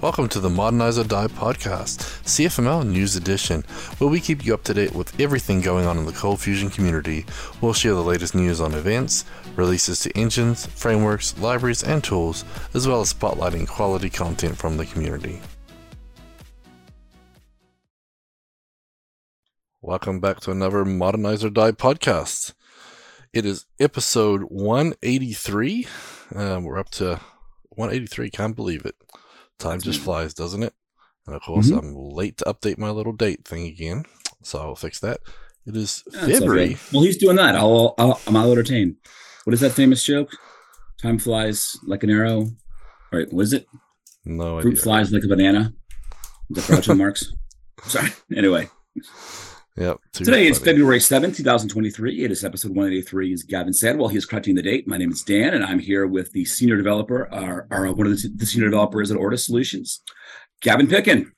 Welcome to the Modernize or Die podcast, CFML News Edition, where we keep you up to date with everything going on in the Cold Fusion community. We'll share the latest news on events, releases to engines, frameworks, libraries, and tools, as well as spotlighting quality content from the community. Welcome back to another Modernize or Die podcast. It is episode 183. Um, we're up to 183. Can't believe it. Time just flies, doesn't it? And of course, mm-hmm. I'm late to update my little date thing again, so I'll fix that. It is February. Okay. Well, he's doing that. I'll, I'll I'm all entertained. What is that famous joke? Time flies like an arrow. All right, was it? No Fruit idea. flies like a banana. The Groucho Marx. Sorry. Anyway. Yep. Today is February 7th, 2023. It is episode 183. Is Gavin Sadwell. He is correcting the date. My name is Dan, and I'm here with the senior developer, our, our one of the, the senior developers at Ortus Solutions, Gavin Pickin.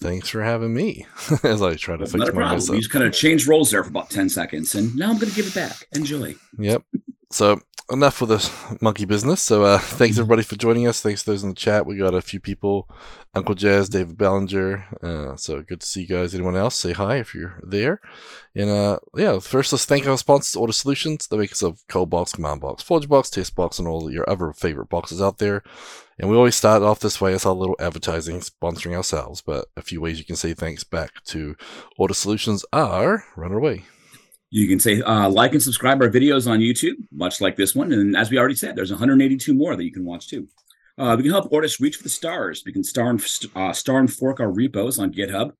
Thanks for having me as I try to well, fix my problem. We just kind of changed roles there for about 10 seconds, and now I'm going to give it back. Enjoy. Yep. So enough with this monkey business. So uh, thanks everybody for joining us. Thanks to those in the chat. We got a few people, Uncle Jazz, David Ballinger. Uh, so good to see you guys. Anyone else? Say hi if you're there. And uh, yeah, first let's thank our sponsors, Ortus Solutions, the makers of Cold Box, Command Box, Forge Box, Test Box, and all your other favorite boxes out there. And we always start off this way as our little advertising, sponsoring ourselves. But a few ways you can say thanks back to Ortus Solutions are run away. You can say uh, like and subscribe our videos on YouTube, much like this one. And as we already said, there's 182 more that you can watch too. Uh, we can help Ortus reach for the stars. We can star and, uh, star and fork our repos on GitHub.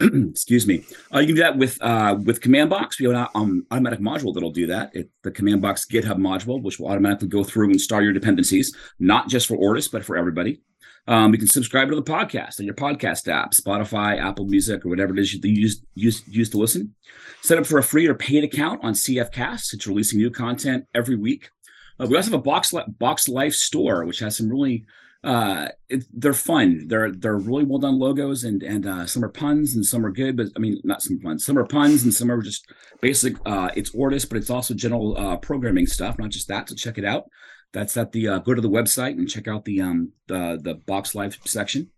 Excuse me. Uh, you can do that with uh, with Command Box. We have an um, automatic module that'll do that. The Command Box GitHub module, which will automatically go through and star your dependencies, not just for Ortus, but for everybody. Um, you can subscribe to the podcast on your podcast app, Spotify, Apple Music, or whatever it is you use, use, use to listen. Set up for a free or paid account on CFcast. It's releasing new content every week. Uh, we also have a Box, Box Life store, which has some really uh it, they're fun they're they're really well done logos and and uh some are puns and some are good but i mean not some puns some are puns and some are just basic uh it's ortus but it's also general uh programming stuff not just that so check it out that's at the uh, go to the website and check out the um the the box live section.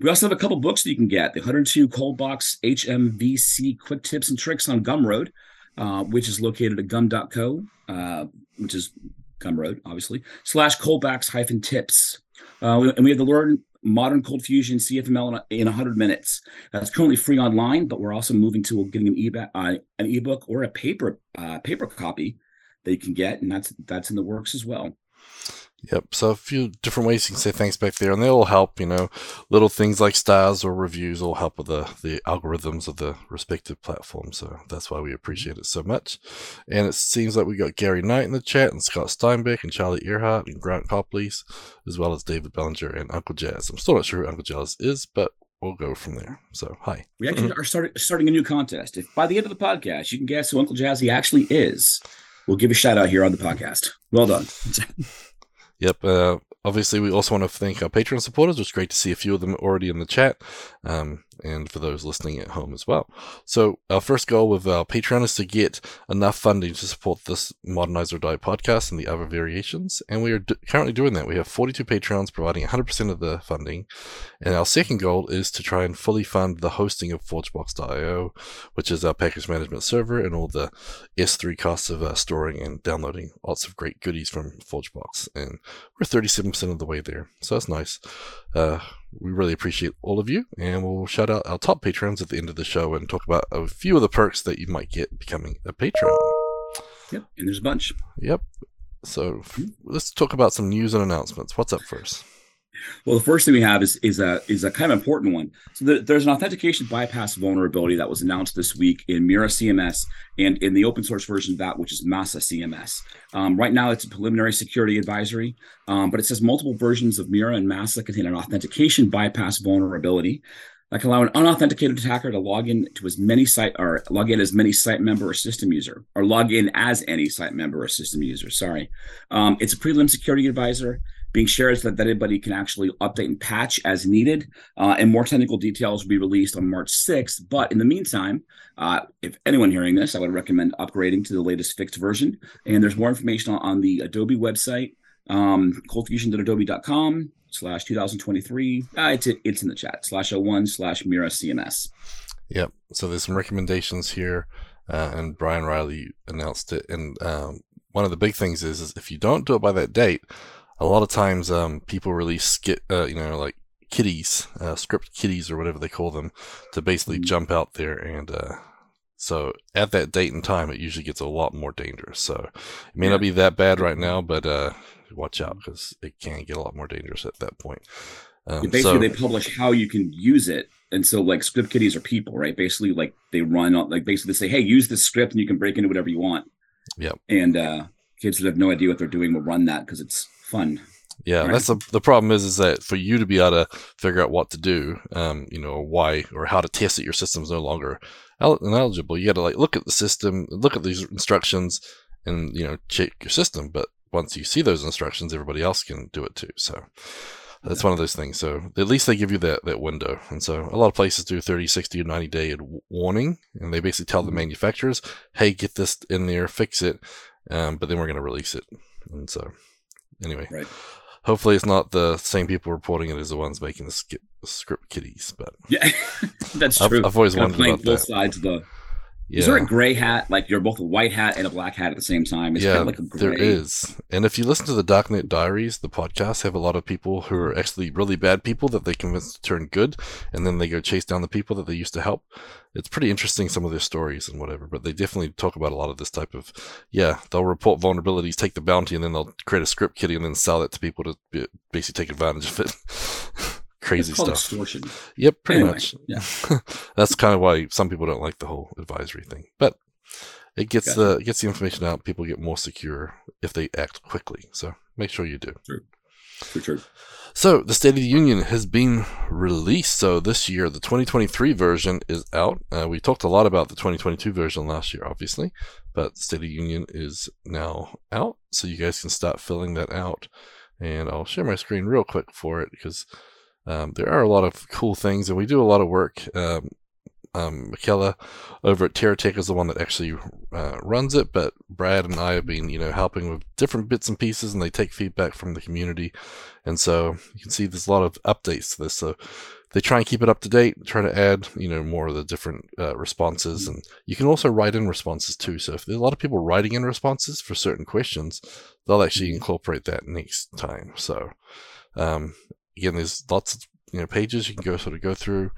We also have a couple books that you can get: the 102 Cold Box HMVC Quick Tips and Tricks on Gumroad, uh, which is located at gum.co, uh, which is Gumroad, obviously slash Coldbox hyphen tips. Uh, and we have the Learn Modern Cold Fusion CFML in, in 100 minutes. That's currently free online, but we're also moving to getting an e uh, an ebook or a paper uh, paper copy that you can get, and that's that's in the works as well. Yep. So a few different ways you can say thanks back there, and they'll help. You know, little things like stars or reviews will help with the the algorithms of the respective platforms. So that's why we appreciate it so much. And it seems like we got Gary Knight in the chat, and Scott Steinbeck, and Charlie Arehart, and Grant Copley, as well as David Bellinger and Uncle Jazz. I'm still not sure who Uncle Jazz is, but we'll go from there. So, hi. We actually are starting starting a new contest. If by the end of the podcast you can guess who Uncle Jazzy actually is, we'll give a shout out here on the podcast. Well done. Yep. Uh, obviously, we also want to thank our Patreon supporters. It's great to see a few of them already in the chat. Um, and for those listening at home as well. So, our first goal with our Patreon is to get enough funding to support this Modernize or Die podcast and the other variations. And we are d- currently doing that. We have 42 Patreons providing 100% of the funding. And our second goal is to try and fully fund the hosting of ForgeBox.io, which is our package management server and all the S3 costs of uh, storing and downloading lots of great goodies from ForgeBox. And we're 37% of the way there. So, that's nice. Uh, we really appreciate all of you, and we'll shout out our top patrons at the end of the show and talk about a few of the perks that you might get becoming a patron. Yep, and there's a bunch. Yep. So hmm. let's talk about some news and announcements. What's up first? Well, the first thing we have is is a is a kind of important one. So the, there's an authentication bypass vulnerability that was announced this week in Mura CMS and in the open source version of that, which is Masa CMS. Um, right now, it's a preliminary security advisory, um, but it says multiple versions of Mura and Masa contain an authentication bypass vulnerability that can allow an unauthenticated attacker to log in to as many site or log in as many site member or system user or log in as any site member or system user. Sorry, um, it's a prelim security advisor being shared so that anybody can actually update and patch as needed. Uh, and more technical details will be released on March 6th. But in the meantime, uh, if anyone hearing this, I would recommend upgrading to the latest fixed version. And there's more information on, on the Adobe website, um, coldfusion.adobe.com. slash 2023. Uh, it's it's in the chat slash 01 slash Mura CMS. Yep. So there's some recommendations here, uh, and Brian Riley announced it. And um, one of the big things is, is if you don't do it by that date, a lot of times um, people release skit, uh, you know, like kitties, uh, script kitties or whatever they call them, to basically mm-hmm. jump out there and. Uh, so at that date and time, it usually gets a lot more dangerous. So it may yeah. not be that bad right now, but uh, watch out because it can get a lot more dangerous at that point. Um, basically, so, they publish how you can use it, and so like script kiddies are people, right? Basically, like they run on, like basically they say, "Hey, use this script, and you can break into whatever you want." Yep. And uh, kids that have no idea what they're doing will run that because it's fun. Yeah, right? that's the the problem is is that for you to be able to figure out what to do, um, you know, why or how to test it, your system's no longer eligible. You got to like look at the system, look at these instructions, and you know check your system. But once you see those instructions, everybody else can do it too. So that's one of those things. So at least they give you that, that window. And so a lot of places do 30, 60, or 90 day warning. And they basically tell the mm-hmm. manufacturers, hey, get this in there, fix it. Um, but then we're going to release it. And so anyway, right. hopefully it's not the same people reporting it as the ones making the script kitties. But yeah, that's true. I've, I've always wondered about both that. sides of the yeah. Is there a gray hat? Like you're both a white hat and a black hat at the same time? It's yeah, kind of like a gray. there is. And if you listen to the Darknet Diaries, the podcast, have a lot of people who are actually really bad people that they convince to turn good, and then they go chase down the people that they used to help. It's pretty interesting some of their stories and whatever, but they definitely talk about a lot of this type of, yeah, they'll report vulnerabilities, take the bounty, and then they'll create a script kiddie and then sell it to people to basically take advantage of it. crazy stuff. Extortion. Yep, pretty anyway, much. Yeah, that's kind of why some people don't like the whole advisory thing, but it gets gotcha. the it gets the information out. People get more secure if they act quickly. So make sure you do. True. For true. So the State of the Union has been released. So this year, the 2023 version is out. Uh, we talked a lot about the 2022 version last year, obviously, but the State of the Union is now out. So you guys can start filling that out. And I'll share my screen real quick for it because um, there are a lot of cool things, and we do a lot of work. Um, um, Michaela over at TeraTech is the one that actually uh, runs it, but Brad and I have been, you know, helping with different bits and pieces, and they take feedback from the community, and so you can see there's a lot of updates to this. So they try and keep it up to date, try to add, you know, more of the different uh, responses, and you can also write in responses too. So if there's a lot of people writing in responses for certain questions, they'll actually mm-hmm. incorporate that next time. So um, again, there's lots of you know pages you can go sort of go through,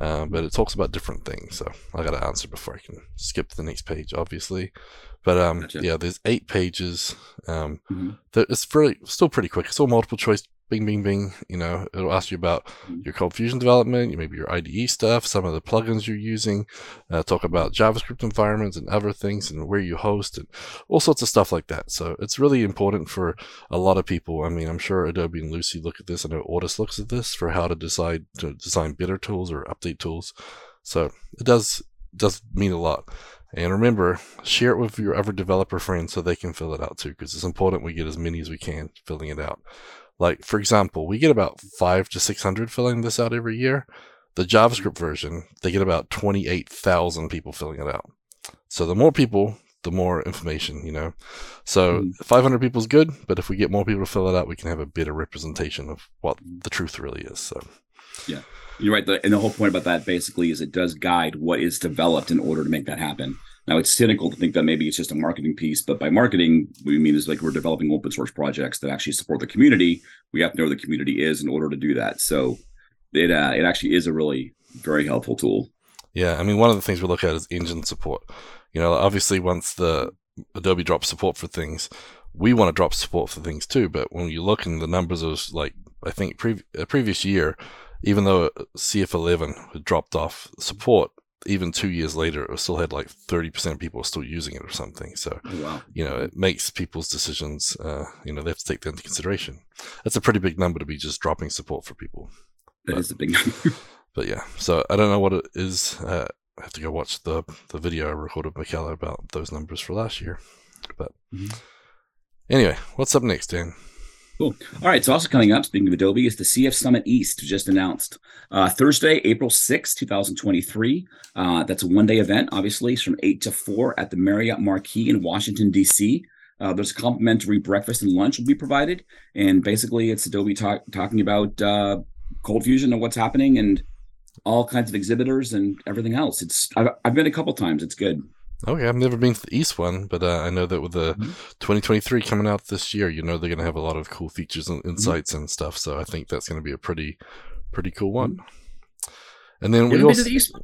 uh, but it talks about different things. So I got to answer before I can skip to the next page, obviously. But um, gotcha. yeah, there's eight pages. Um, mm-hmm. it's pretty, still pretty quick. It's all multiple choice bing, bing, bing. You know, it'll ask you about mm-hmm. your Cold Fusion development, maybe your IDE stuff, some of the plugins you're using, uh, talk about JavaScript environments and other things and where you host and all sorts of stuff like that. So it's really important for a lot of people. I mean, I'm sure Adobe and Lucee look at this. I know Ortus looks at this for how to decide to design better tools or update tools. So it does does mean a lot. And remember, share it with your other developer friends so they can fill it out too, because it's important we get as many as we can filling it out. Like, for example, we get about five to 600 filling this out every year. The JavaScript version, they get about 28,000 people filling it out. So the more people, the more information, you know. So mm. 500 people is good, but if we get more people to fill it out, we can have a better representation of what the truth really is. So, yeah, you're right. The, and the whole point about that basically is it does guide what is developed in order to make that happen. Now it's cynical to think that maybe it's just a marketing piece, but by marketing, we mean is like we're developing open source projects that actually support the community. We have to know where the community is in order to do that. So it uh, it actually is a really very helpful tool. Yeah, I mean, one of the things we look at is engine support. You know, obviously, once the Adobe drops support for things, we want to drop support for things too. But when you look in the numbers of like, I think pre- a previous year, even though CF11 had dropped off support, even two years later, it still had like 30% of people still using it or something. So, oh, wow. you know, it makes people's decisions, uh, you know, they have to take that into consideration. That's a pretty big number to be just dropping support for people. That but, is a big number. but yeah, so I don't know what it is. Uh, I have to go watch the the video I recorded with Michaela about those numbers for last year. But mm-hmm. anyway, what's up next, Dan? Cool. All right. So also coming up, speaking of Adobe, is the CF Summit East just announced uh, Thursday, April 6, 2023. Uh, that's a one day event, obviously, it's from 8 to 4 at the Marriott Marquis in Washington, D.C. Uh, there's a complimentary breakfast and lunch will be provided, and basically it's Adobe talk, talking about uh, Cold Fusion and what's happening, and all kinds of exhibitors and everything else. It's I've, I've been a couple times. It's good. Okay, I've never been to the East one, but uh, I know that with the mm-hmm. 2023 coming out this year, you know they're going to have a lot of cool features and mm-hmm. insights mm-hmm. and stuff. So I think that's going to be a pretty, pretty cool one. Mm-hmm. And then we also the East one.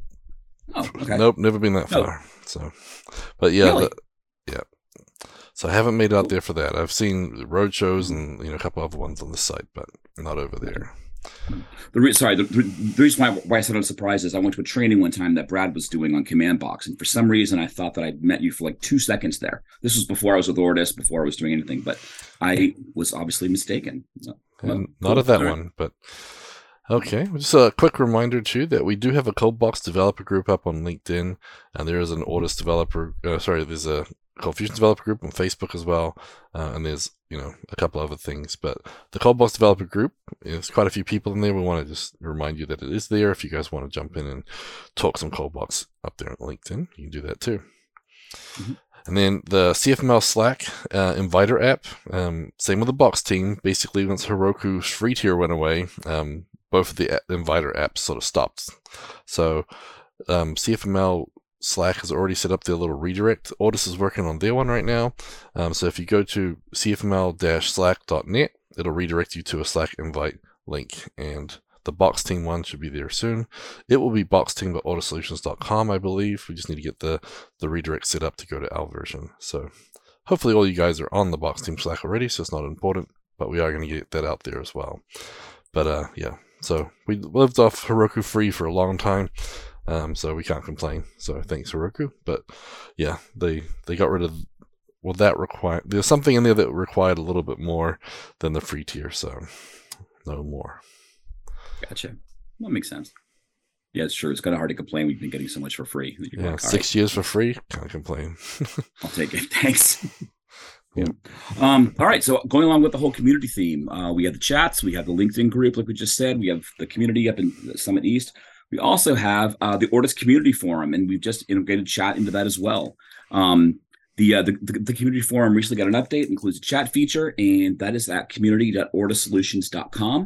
Oh, okay. Nope, never been that far. So, but yeah, really? the, yeah. So I haven't made it out there for that. I've seen road shows and you know a couple other ones on the site, but not over there. The re- sorry, the, the reason why, why I said I'm surprised is I went to a training one time that Brad was doing on Command Box, and for some reason I thought that I'd met you for like two seconds there. This was before I was with Ortus, before I was doing anything, but I was obviously mistaken. well, not cool. at that one, but okay. Just a quick reminder too that we do have a ColdBox developer group up on LinkedIn, and there is an Ortus developer. Uh, sorry, there's a Cold Fusion Developer Group on Facebook as well, uh, and there's you know a couple other things. But the ColdBox Developer Group, there's quite a few people in there. We want to just remind you that it is there. If you guys want to jump in and talk some ColdBox up there on LinkedIn, you can do that too. Mm-hmm. And then the CFML Slack uh, Inviter app, um, same with the Box team. Basically, once Heroku's free tier went away, um, both of the Inviter apps sort of stopped. So um, CFML Slack has already set up their little redirect. Ortus is working on their one right now. Um, so if you go to cfml-slack.net, it'll redirect you to a Slack invite link. And the Box Team one should be there soon. It will be boxteam.ortussolutions.com, I believe. We just need to get the, the redirect set up to go to our version. So hopefully all you guys are on the Box Team Slack already, so it's not important, but we are going to get that out there as well. But uh, yeah, so we lived off Heroku free for a long time. Um, so we can't complain. So thanks Heroku. But yeah, they they got rid of well that required there's something in there that required a little bit more than the free tier, so no more. Gotcha. That makes sense. Yeah, it's true. It's kind of hard to complain. We've been getting so much for free. Yeah, like, six right. years for free. Can't complain. I'll take it. Thanks. Yeah. Um, all right. So going along with the whole community theme, uh, we have the chats, we have the LinkedIn group, like we just said, we have the community up in Summit East. We also have uh, the Ortus Community Forum, and we've just integrated chat into that as well. Um, the, uh, the, the, community forum recently got an update, includes a chat feature, and that is at community.ortussolutions.com.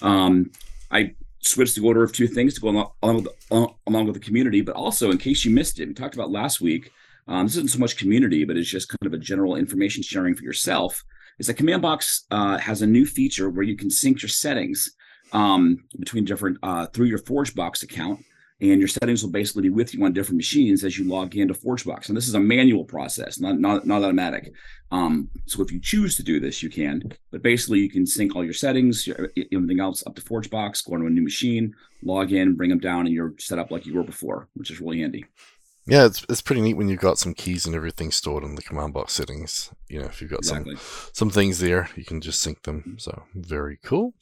Um, I switched the order of two things to go along, along, with the, along with the community, but also in case you missed it, we talked about last week. Um, this isn't so much community, but it's just kind of a general information sharing for yourself. Is that Command Box uh, has a new feature where you can sync your settings um, between different uh, through your ForgeBox account, and your settings will basically be with you on different machines as you log into ForgeBox. And this is a manual process, not not, not automatic. Um, so if you choose to do this, you can. But basically, you can sync all your settings, your, everything else up to ForgeBox, go into a new machine, log in, bring them down, and you're set up like you were before, which is really handy. Yeah, it's it's pretty neat when you've got some keys and everything stored in the command box settings. You know, if you've got exactly. some some things there, you can just sync them. Mm-hmm. So very cool.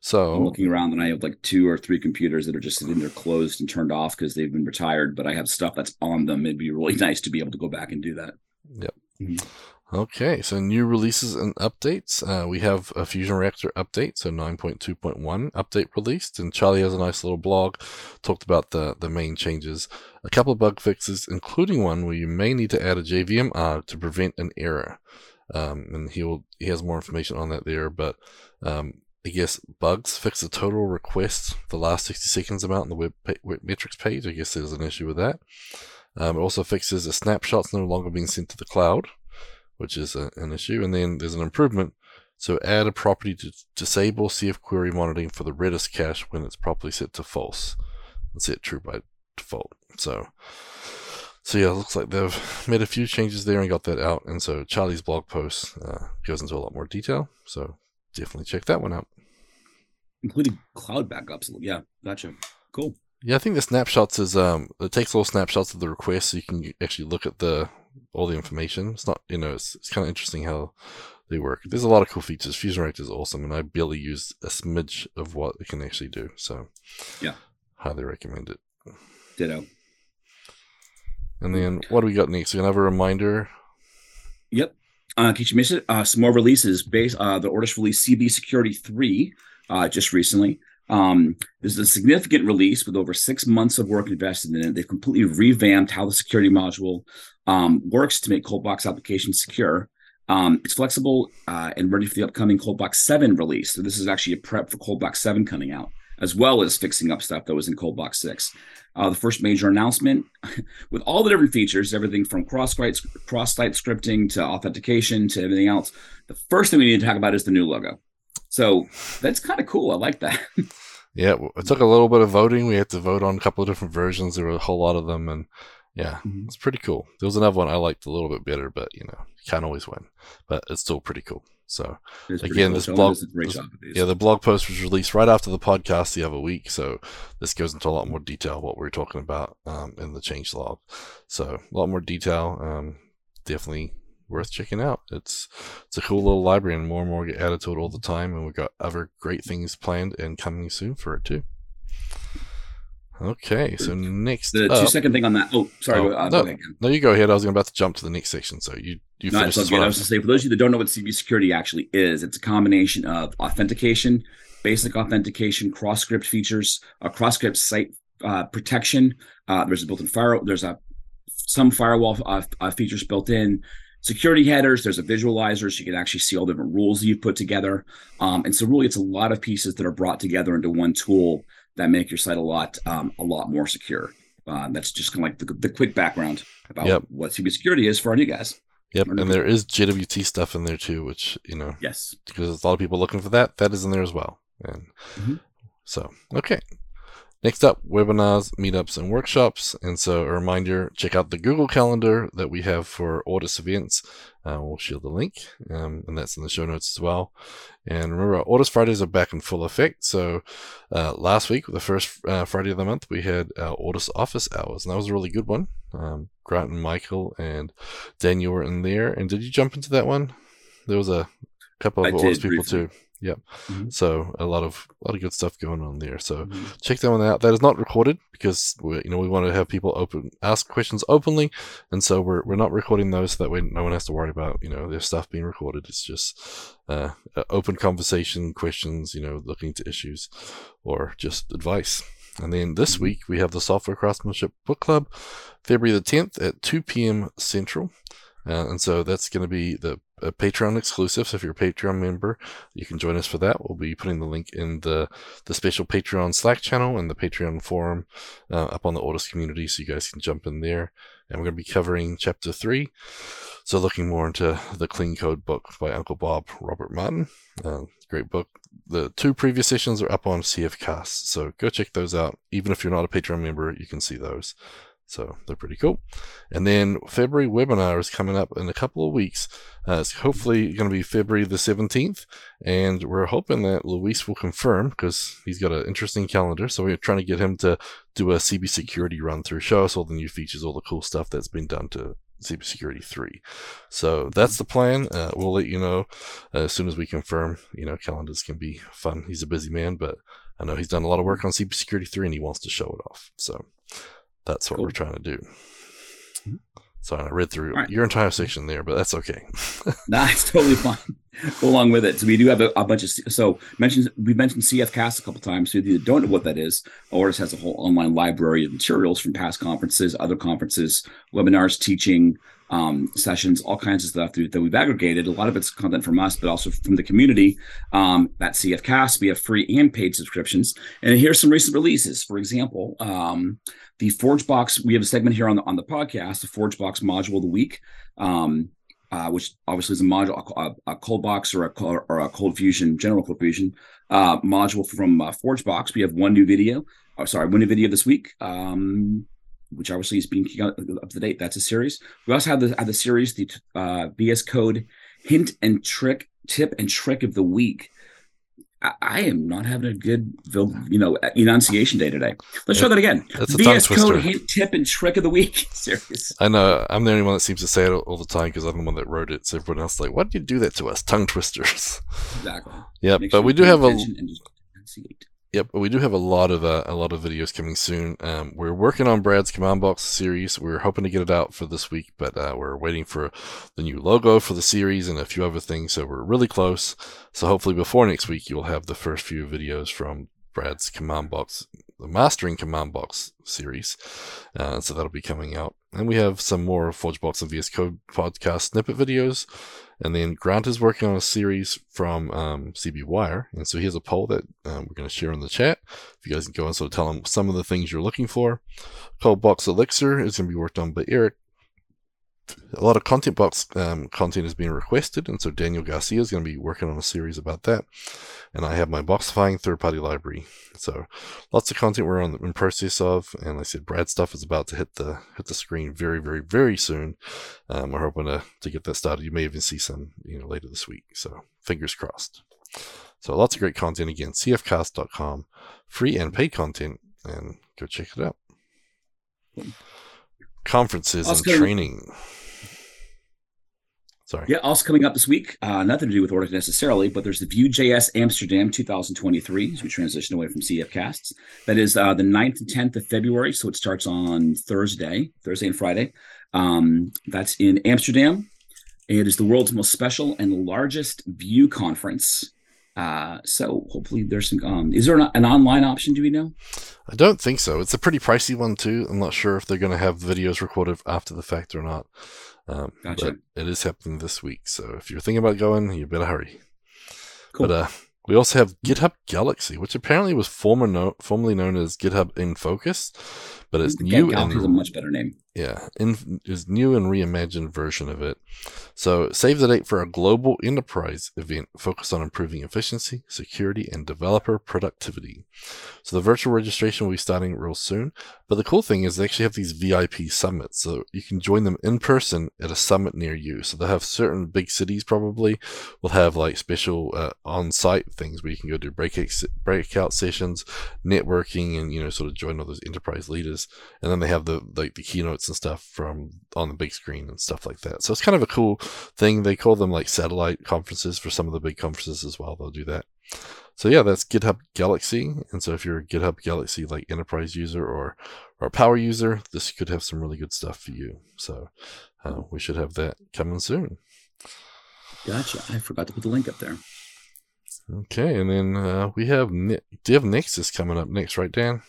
So I'm looking around and I have like two or three computers that are just sitting there closed and turned off because they've been retired, but I have stuff that's on them. It'd be really nice to be able to go back and do that. Yep. Mm-hmm. Okay, so new releases and updates. Uh, we have a Fusion Reactor update, so 9.2.1 update released, and Charlie has a nice little blog talked about the, the main changes. A couple of bug fixes, including one where you may need to add a JVM to prevent an error. Um, and he will he has more information on that there, but um, I guess bugs fix the total requests the last 60 seconds amount on the web, web metrics page. I guess there's an issue with that. Um, it also fixes the snapshots no longer being sent to the cloud which is a, an issue. And then there's an improvement. So add a property to disable CF query monitoring for the Redis cache when it's properly set to false and set true by default. So, so yeah, it looks like they've made a few changes there and got that out. And so Charlie's blog post uh, goes into a lot more detail. So definitely check that one out. Including cloud backups. Yeah, gotcha. Cool. Yeah, I think the snapshots is um it takes all snapshots of the request so you can actually look at the all the information. It's not, you know, it's, it's kind of interesting how they work. There's a lot of cool features. Fusion Reactor is awesome, and I barely use a smidge of what it can actually do. So, yeah, highly recommend it. Ditto. And then what do we got next? We gonna have a reminder. Yep. Uh, in case you missed it, uh, some more releases. Base uh, the Ortus release CB Security three uh, just recently. Um, this is a significant release with over six months of work invested in it. They've completely revamped how the security module um, works to make ColdBox applications secure. Um, it's flexible uh, and ready for the upcoming Cold Box 7 release. So this is actually a prep for Cold Box 7 coming out, as well as fixing up stuff that was in Cold Box 6. Uh, the first major announcement with all the different features, everything from cross-site, cross-site scripting to authentication to everything else. The first thing we need to talk about is the new logo. So that's kind of cool. I like that. yeah, it took a little bit of voting. We had to vote on a couple of different versions. There were a whole lot of them, and yeah, mm-hmm. it's pretty cool. There was another one I liked a little bit better, but you know, you can't always win. But it's still pretty cool. So again, cool. this blog, this, yeah, the blog post was released right after the podcast the other week. So this goes into a lot more detail what we are talking about um, in the change log. So a lot more detail. Um, definitely worth checking out. It's it's a cool little library, and more and more get added to it all the time. And we've got other great things planned and coming soon for it too. Okay, so next the up, two second thing on that. Oh, sorry. Oh, uh, no, no, you go ahead. I was going about to jump to the next section. So you you no, finish. I was to say for those of you that don't know what CB security actually is, it's a combination of authentication, basic authentication, cross script features, a cross script site uh, protection. Uh, there's a built-in firewall. There's a some firewall uh, uh, features built in. Security headers. There's a visualizer, so you can actually see all the different rules that you've put together. Um, and so really, it's a lot of pieces that are brought together into one tool that make your site a lot um, a lot more secure. Uh, that's just kind of like the, the quick background about yep. what CB security is for our new guys. Yep, and there is JWT stuff in there too, which you know, yes, because there's a lot of people looking for that. That is in there as well, and mm-hmm. so okay. Next up, webinars, meetups, and workshops. And so, a reminder check out the Google Calendar that we have for Ortus events. Uh, we'll share the link, um, and that's in the show notes as well. And remember, Ortus Fridays are back in full effect. So, uh, last week, the first uh, Friday of the month, we had our Ortus office hours, and that was a really good one. Um, Grant and Michael and Daniel were in there. And did you jump into that one? There was a couple of Ortus people too. Yep. Mm-hmm. So a lot of a lot of good stuff going on there. So mm-hmm. check that one out. That is not recorded because we you know we want to have people open ask questions openly, and so we're we're not recording those so that way no one has to worry about you know their stuff being recorded. It's just uh, open conversation, questions, you know, looking to issues, or just advice. And then this mm-hmm. week we have the Software Craftsmanship Book Club, February the 10th at 2 p.m. Central. Uh, and so that's going to be the a Patreon exclusive. So if you're a Patreon member, you can join us for that. We'll be putting the link in the the special Patreon Slack channel and the Patreon forum uh, up on the Ortus community, so you guys can jump in there. And we're going to be covering chapter three. So looking more into the Clean Code book by Uncle Bob Robert Martin. Uh, great book. The two previous sessions are up on CFcast, so go check those out. Even if you're not a Patreon member, you can see those. So they're pretty cool. And then February webinar is coming up in a couple of weeks. Uh, it's hopefully going to be February the 17th. And we're hoping that Luis will confirm because he's got an interesting calendar. So we're trying to get him to do a CB security run through, show us all the new features, all the cool stuff that's been done to CB Security 3. So that's the plan. Uh, we'll let you know uh, as soon as we confirm. You know, calendars can be fun. He's a busy man, but I know he's done a lot of work on CB Security 3 and he wants to show it off. So that's what cool. we're trying to do. Mm-hmm. So I read through right. your entire section there, but that's okay. nah, it's totally fine. Go along with it. So we do have a, a bunch of so mentioned we mentioned CFcast a couple times. So if you don't know what that is, Ortus has a whole online library of materials from past conferences, other conferences, webinars, teaching, um, sessions, all kinds of stuff that we've aggregated. A lot of it's content from us, but also from the community. Um, at CFcast, we have free and paid subscriptions. And here's some recent releases. For example, um, the ForgeBox, we have a segment here on the on the podcast, the ForgeBox module of the week. Um, uh, which obviously is a module, a, a cold box or a, or a cold fusion, general cold fusion uh, module from uh, ForgeBox. We have one new video. Oh, sorry, one new video this week. Um, which obviously is being up to date. That's a series. We also have the have the series, the uh, VS Code hint and trick, tip and trick of the week. I, am not having a good, you know, enunciation day today. Let's try that again. That's VS Code hint, tip, and trick of the week series. I know. I'm the only one that seems to say it all the time because I'm the one that wrote it. So everyone else is like, why did you do that to us? Tongue twisters. Exactly. yeah, but sure we do have a. Yep, we do have a lot of uh, a lot of videos coming soon. Um, we're working on Brad's Command Box series. We're hoping to get it out for this week, but uh, we're waiting for the new logo for the series and a few other things. So we're really close. So hopefully before next week, you'll have the first few videos from Brad's Command Box the Mastering Command Box series. Uh, so that'll be coming out. And we have some more ForgeBox and VS Code podcast snippet videos. And then Grant is working on a series from um, CB Wire. And so he has a poll that um, we're going to share in the chat. If you guys can go and sort of tell him some of the things you're looking for. ColdBox Elixir is going to be worked on by Eric a lot of content box um, content is being requested, and so Daniel Garcia is going to be working on a series about that. And I have my boxifying third-party library, so lots of content we're on in process of. And like I said, Brad stuff is about to hit the hit the screen very, very, very soon. Um, we're hoping to to get that started. You may even see some you know later this week. So fingers crossed. So lots of great content again. CFcast.com, free and paid content, and go check it out. Conferences and training. Sorry. Yeah, also coming up this week, uh, nothing to do with Ortus necessarily, but there's the Vue.js Amsterdam 2023 as we transition away from CFcasts. That is uh, the 9th and 10th of February. So it starts on Thursday, Thursday and Friday. Um, that's in Amsterdam. It is the world's most special and largest Vue conference. Uh, so hopefully there's some. Um, is there an, an, online option? Do we know? I don't think so. It's a pretty pricey one too. I'm not sure if they're going to have videos recorded after the fact or not. Um, gotcha. But it is happening this week, so if you're thinking about going, you better hurry. Cool. But uh, we also have GitHub Galaxy, which apparently was former no- formerly known as GitHub in Focus, but it's new Galaxy and is a much better name. Yeah, in, is new and reimagined version of it. So save the date for a global enterprise event focused on improving efficiency, security, and developer productivity. So the virtual registration will be starting real soon. But the cool thing is they actually have these VIP summits, so you can join them in person at a summit near you. So they'll have certain big cities probably will have like special uh, on-site things where you can go do breakout breakout sessions, networking, and you know sort of join all those enterprise leaders. And then they have the like the keynotes and stuff from on the big screen and stuff like that. So it's kind of a cool thing. They call them like satellite conferences for some of the big conferences as well. They'll do that. So yeah, that's GitHub Galaxy. And so if you're a GitHub Galaxy like enterprise user or or power user, this could have some really good stuff for you. So uh, we should have that coming soon. Gotcha. I forgot to put the link up there. Okay, and then uh, we have Dev Nexus coming up next, right, Dan?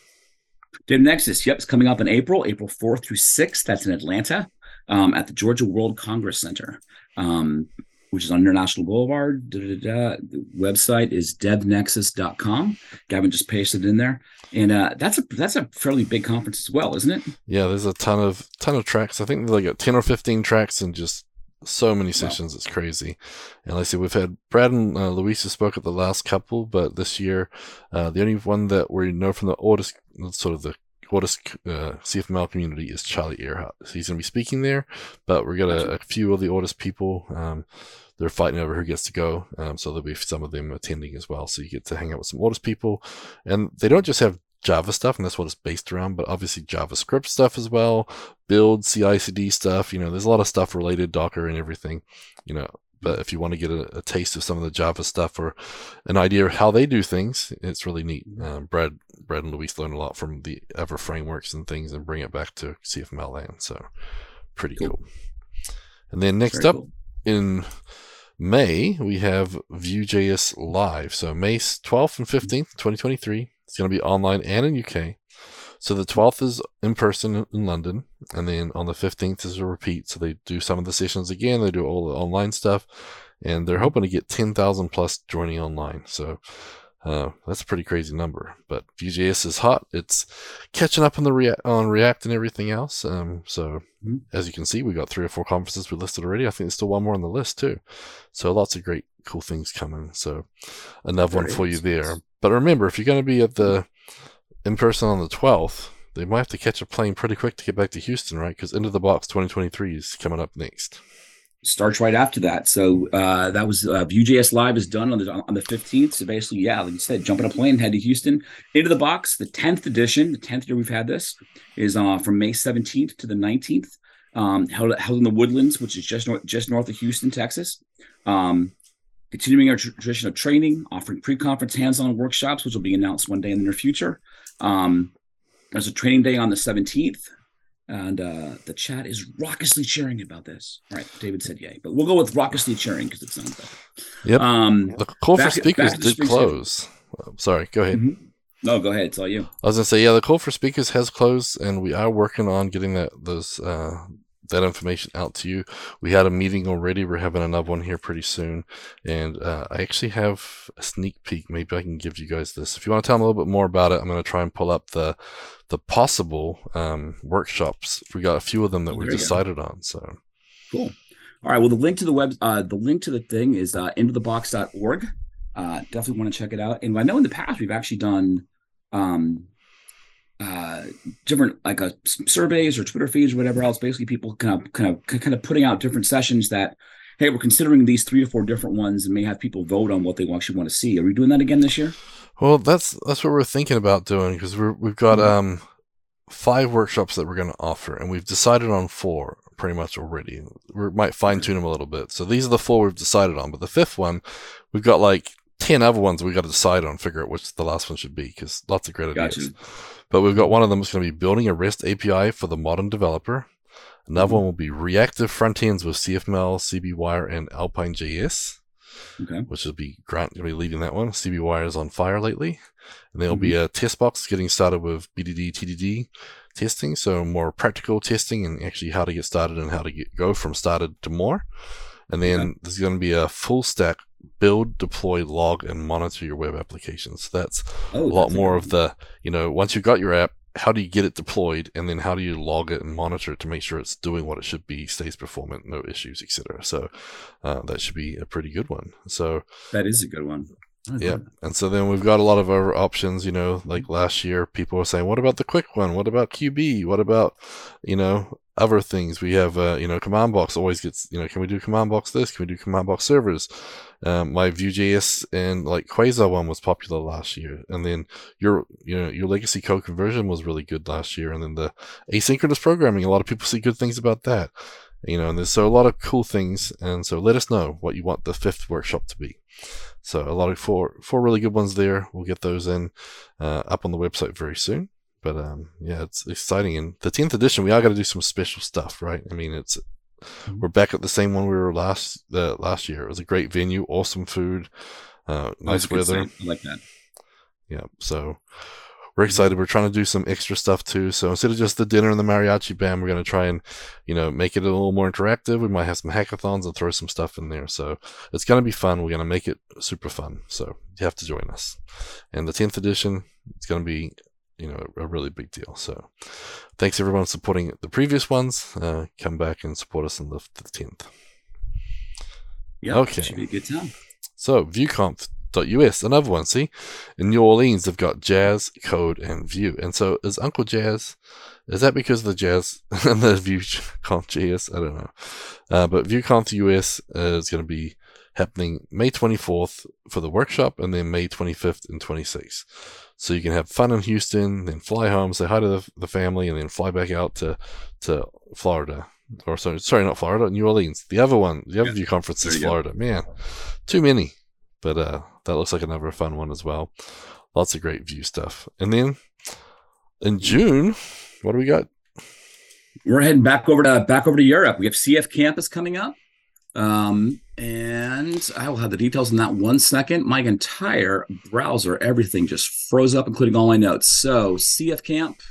Dev Nexus, yep, it's coming up in April, April 4th through 6th. That's in Atlanta um, at the Georgia World Congress Center, um, which is on International Boulevard. Da, da, da. The website is devnexus.com. Gavin just pasted in there. And uh, that's a that's a fairly big conference as well, isn't it? Yeah, there's a ton of ton of tracks. I think like got 10 or 15 tracks and just so many sessions. Wow. It's crazy. And like I said, we've had Brad and uh, Luisa spoke at the last couple, but this year, uh, the only one that we know from the Ortus, sort of the Ortus uh, CFML community is Charlie Arehart. So he's going to be speaking there, but we've got to a few of the Ortus people. Um, they're fighting over who gets to go. Um, so there'll be some of them attending as well. So you get to hang out with some Ortus people. And they don't just have Java stuff, and that's what it's based around, but obviously JavaScript stuff as well, build, CI CD stuff. You know, there's a lot of stuff related, Docker and everything, you know. But if you want to get a, a taste of some of the Java stuff or an idea of how they do things, it's really neat. Um, Brad, Brad and Luis learn a lot from the Ever frameworks and things and bring it back to CFML land. So pretty cool. cool. And then next Very up cool. in May, we have Vue.js Live. So May 12th and 15th, 2023. It's going to be online and in UK. So the 12th is in person in London, and then on the 15th is a repeat. So they do some of the sessions again, they do all the online stuff, and they're hoping to get 10,000 plus joining online. So uh, that's a pretty crazy number. But Vue.js is hot. It's catching up on the React, on React and everything else. Um, so mm-hmm. as you can see, we got three or four conferences we listed already. I think there's still one more on the list too. So lots of great, cool things coming. So another Very one for you there. But remember, if you're going to be at the in person on the 12th, they might have to catch a plane pretty quick to get back to Houston, right? Because Into the Box 2023 is coming up next. Starts right after that. So uh, that was uh, Vue.js Live is done on the on the 15th. So basically, yeah, like you said, jump in a plane, head to Houston. Into the Box, the 10th edition, the 10th year we've had this, is uh, from May 17th to the 19th. Um, held, held in the Woodlands, which is just north, just north of Houston, Texas. Um, continuing our tradition of training, offering pre-conference hands-on workshops, which will be announced one day in the near future. Um, there's a training day on the 17th, and uh, the chat is raucously cheering about this. All right, David said yay, but we'll go with raucously cheering because it sounds better. Yep. Um, the call for speakers did close. Oh, sorry, go ahead. Mm-hmm. No, go ahead. It's all you. I was gonna say, yeah, the call for speakers has closed, and we are working on getting that those uh, that information out to you. We had a meeting already. We're having another one here pretty soon, and uh, I actually have a sneak peek. Maybe I can give you guys this. If you want to tell them a little bit more about it, I'm gonna try and pull up the the possible um, workshops. We got a few of them that Oh, we you go. decided on. So Cool. All right. Well, the link to the web, uh, the link to the thing is uh, intothebox.org. Uh, definitely want to check it out. And I know in the past we've actually done um, uh, different like uh, surveys or Twitter feeds or whatever else. Basically, people kind of kind of kind of putting out different sessions that, hey, we're considering these three or four different ones, and may have people vote on what they actually want to see. Are we doing that again this year? Well, that's that's what we're thinking about doing because we're we've got Mhm. um five workshops that we're going to offer, and we've decided on four pretty much already. We might fine tune them a little bit. So these are the four we've decided on, but the fifth one, we've got like ten other ones we got to decide on, figure out which the last one should be because lots of great Gotcha. ideas. But we've got one of them that's going to be building a REST API for the modern developer. Another Mhm. one will be reactive front ends with CFML, CBWire, and Alpine JS Okay. which will be Grant going to be leading that one. CB Wire is on fire lately. And there'll be a test box getting started with BDD, TDD testing. So more practical testing and actually how to get started and how to get, go from started to more. And then Okay. there's going to be a full stack build, deploy, log, and monitor your web applications. That's Oh, a lot that's more of the, you know, once you've got your app, how do you get it deployed and then how do you log it and monitor it to make sure it's doing what it should be, stays performant, no issues, etc. So uh, that should be a pretty good one. So that is a good one. I yeah. And so then we've got a lot of other options, you know, like last year, people were saying, what about the quick one? What about QB? What about, you know, other things? We have, uh, you know, command box always gets, you know, can we do command box this? Can we do command box servers? Um, my Vue.js and like Quasar one was popular last year. And then your, you know, your legacy code conversion was really good last year. And then the asynchronous programming, a lot of people see good things about that. You know, and there's so a lot of cool things. And so let us know what you want the fifth workshop to be. So a lot of four four really good ones there. We'll get those in uh, up on the website very soon. But um, yeah, it's exciting. And the tenth edition, we are going to do some special stuff, right? I mean, it's we're back at the same one we were last uh, last year. It was a great venue, awesome food, uh, nice weather. I like that. Yeah, so we're excited. We're trying to do some extra stuff too. So instead of just the dinner and the mariachi band, we're going to try and, you know, make it a little more interactive. We might have some hackathons and throw some stuff in there. So it's going to be fun. We're going to make it super fun. So you have to join us. And the 10th edition, it's going to be, you know, a really big deal. So thanks everyone supporting the previous ones. Uh, come back and support us in the, the 10th. Yeah. Okay. Should be a good time. So vueconf.us, another one. See, in New Orleans they've got Jazz, Code, and Vue. And so is Uncle Jazz? Is that because of the Jazz and the VueConf JS? I don't know. Uh, but VueConf US is going to be happening May 24th for the workshop, and then May 25th and 26th. So you can have fun in Houston, then fly home, say hi to the, the family, and then fly back out to to Florida. Or sorry, sorry, not Florida, New Orleans. The other one, the other Yeah. Vue conference is you go. Florida. Man, too many. But uh, that looks like another fun one as well. Lots of great Vue stuff. And then in June, what do we got? We're heading back over to back over to Europe. We have CF Campus coming up. Um, and I will have the details in that one second. My entire browser, everything just froze up, including all my notes. So CF Camp,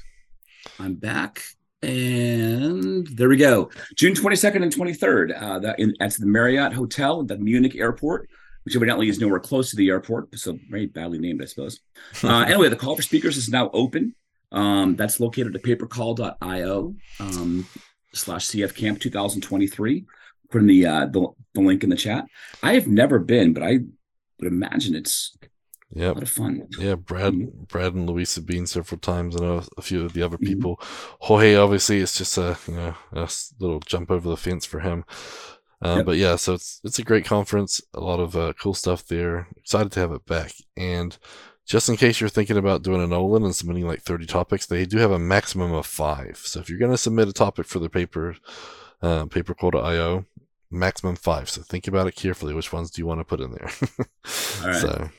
I'm back. And there we go. June 22nd and 23rd. Uh, that in, at the Marriott Hotel at the Munich airport, which evidently is nowhere close to the airport. So very badly named, I suppose. Uh, anyway, the call for speakers is now open. Um, that's located at papercall.io um, slash CF Camp 2023. Putting the, uh, the the link in the chat. I have never been, but I would imagine it's a Yep. lot of fun. Yeah, Brad, Mhm. Brad and Luis have been several times. I know a few of the other Mhm. people. Jorge, obviously, it's just a you know a little jump over the fence for him. Uh, Yep. But yeah, so it's it's a great conference. A lot of uh, cool stuff there. Excited to have it back. And just in case you're thinking about doing a Nolan and submitting like 30 topics, they do have a maximum of five. So if you're going to submit a topic for the paper, uh, paperquota.io, maximum five. So think about it carefully. Which ones do you want to put in there? All right. So,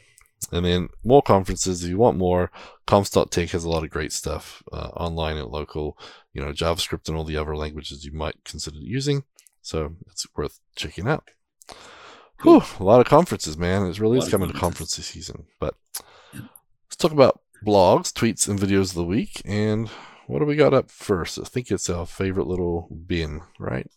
and then more conferences. If you want more, confs.tech has a lot of great stuff uh, online and local, you know, JavaScript and all the other languages you might consider using. So it's worth checking out. Cool. Whew, a lot of conferences, man. It really is coming to conference season. But let's talk about blogs, tweets, and videos of the week. And what do we got up first? I think it's our favorite little Ben, right?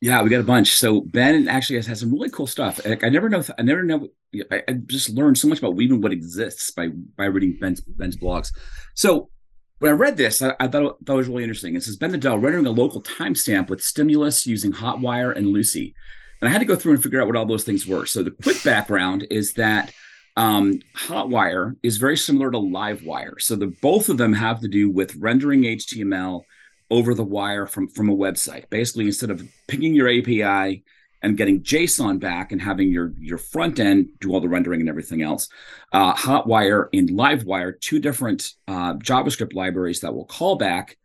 Yeah, we got a bunch. So Ben actually has, has some really cool stuff. Like, I never know. I never know. I, I, just learned so much about even what exists by by reading Ben's Ben's blogs. So when I read this, I, I thought that was really interesting. It says Ben Nadel rendering a local timestamp with stimulus using Hotwire and Lucee. And I had to go through and figure out what all those things were. So the quick background is that um, Hotwire is very similar to Livewire. So the both of them have to do with rendering HTML over the wire from from a website. Basically, instead of picking your API and getting JSON back and having your your front end do all the rendering and everything else, uh, Hotwire and Livewire, two different uh, JavaScript libraries that will call back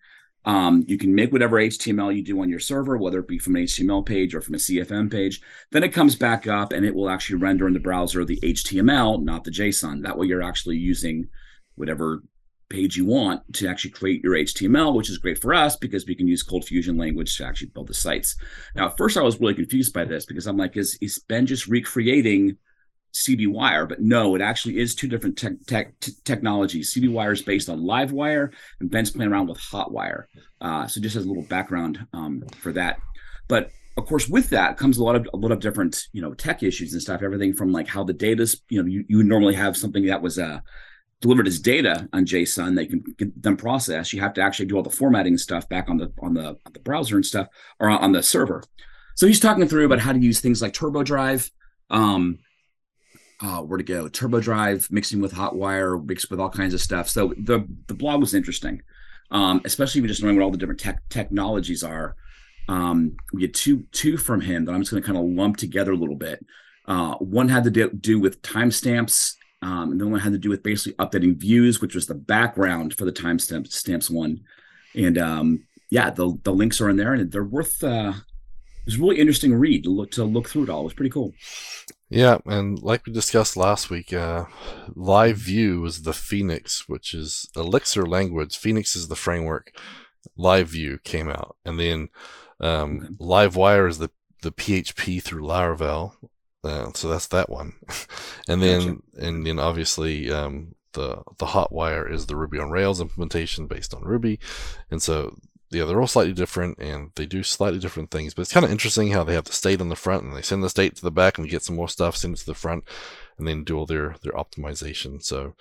um, you can make whatever HTML you do on your server, whether it be from an HTML page or from a CFM page. Then it comes back up and it will actually render in the browser the HTML, not the JSON. That way you're actually using whatever page you want to actually create your HTML, which is great for us because we can use Cold Fusion language to actually build the sites. Now, at first I was really confused by this because I'm like, is, is Ben just recreating CB Wire, but no, it actually is two different tech, tech t- technologies. CB Wire is based on Livewire, and Ben's playing around with Hotwire. Uh, so just as a little background um, for that. But of course, with that comes a lot of a lot of different you know tech issues and stuff. Everything from like how the data's you know you, you normally have something that was uh, delivered as data on JSON that you can get them processed. You have to actually do all the formatting stuff back on the on the on the browser and stuff or on the server. So he's talking through about how to use things like TurboDrive. Um, uh, where to go, Turbo Drive, mixing with Hotwire, mixed with all kinds of stuff. So the the blog was interesting, um, especially just knowing what all the different tech technologies are. Um, we had two two from him that I'm just going to kind of lump together a little bit. Uh, one had to do, do with timestamps, um, and then one had to do with basically updating views, which was the background for the timestamps stamps one. And um, yeah, the the links are in there, and they're worth. Uh, was a really interesting read to look to look through it all. It was pretty cool. Yeah, and like we discussed last week, uh, Live View is the Phoenix, which is Elixir language. Phoenix is the framework. Live View came out, and then um, okay. Livewire is the the PHP through Laravel. Uh, so that's that one, and then gotcha. and then obviously um, the the Hotwire is the Ruby on Rails implementation based on Ruby, and so yeah, they're all slightly different and they do slightly different things. But it's kind of interesting how they have the state on the front and they send the state to the back and get some more stuff, send it to the front, and then do all their their optimization. So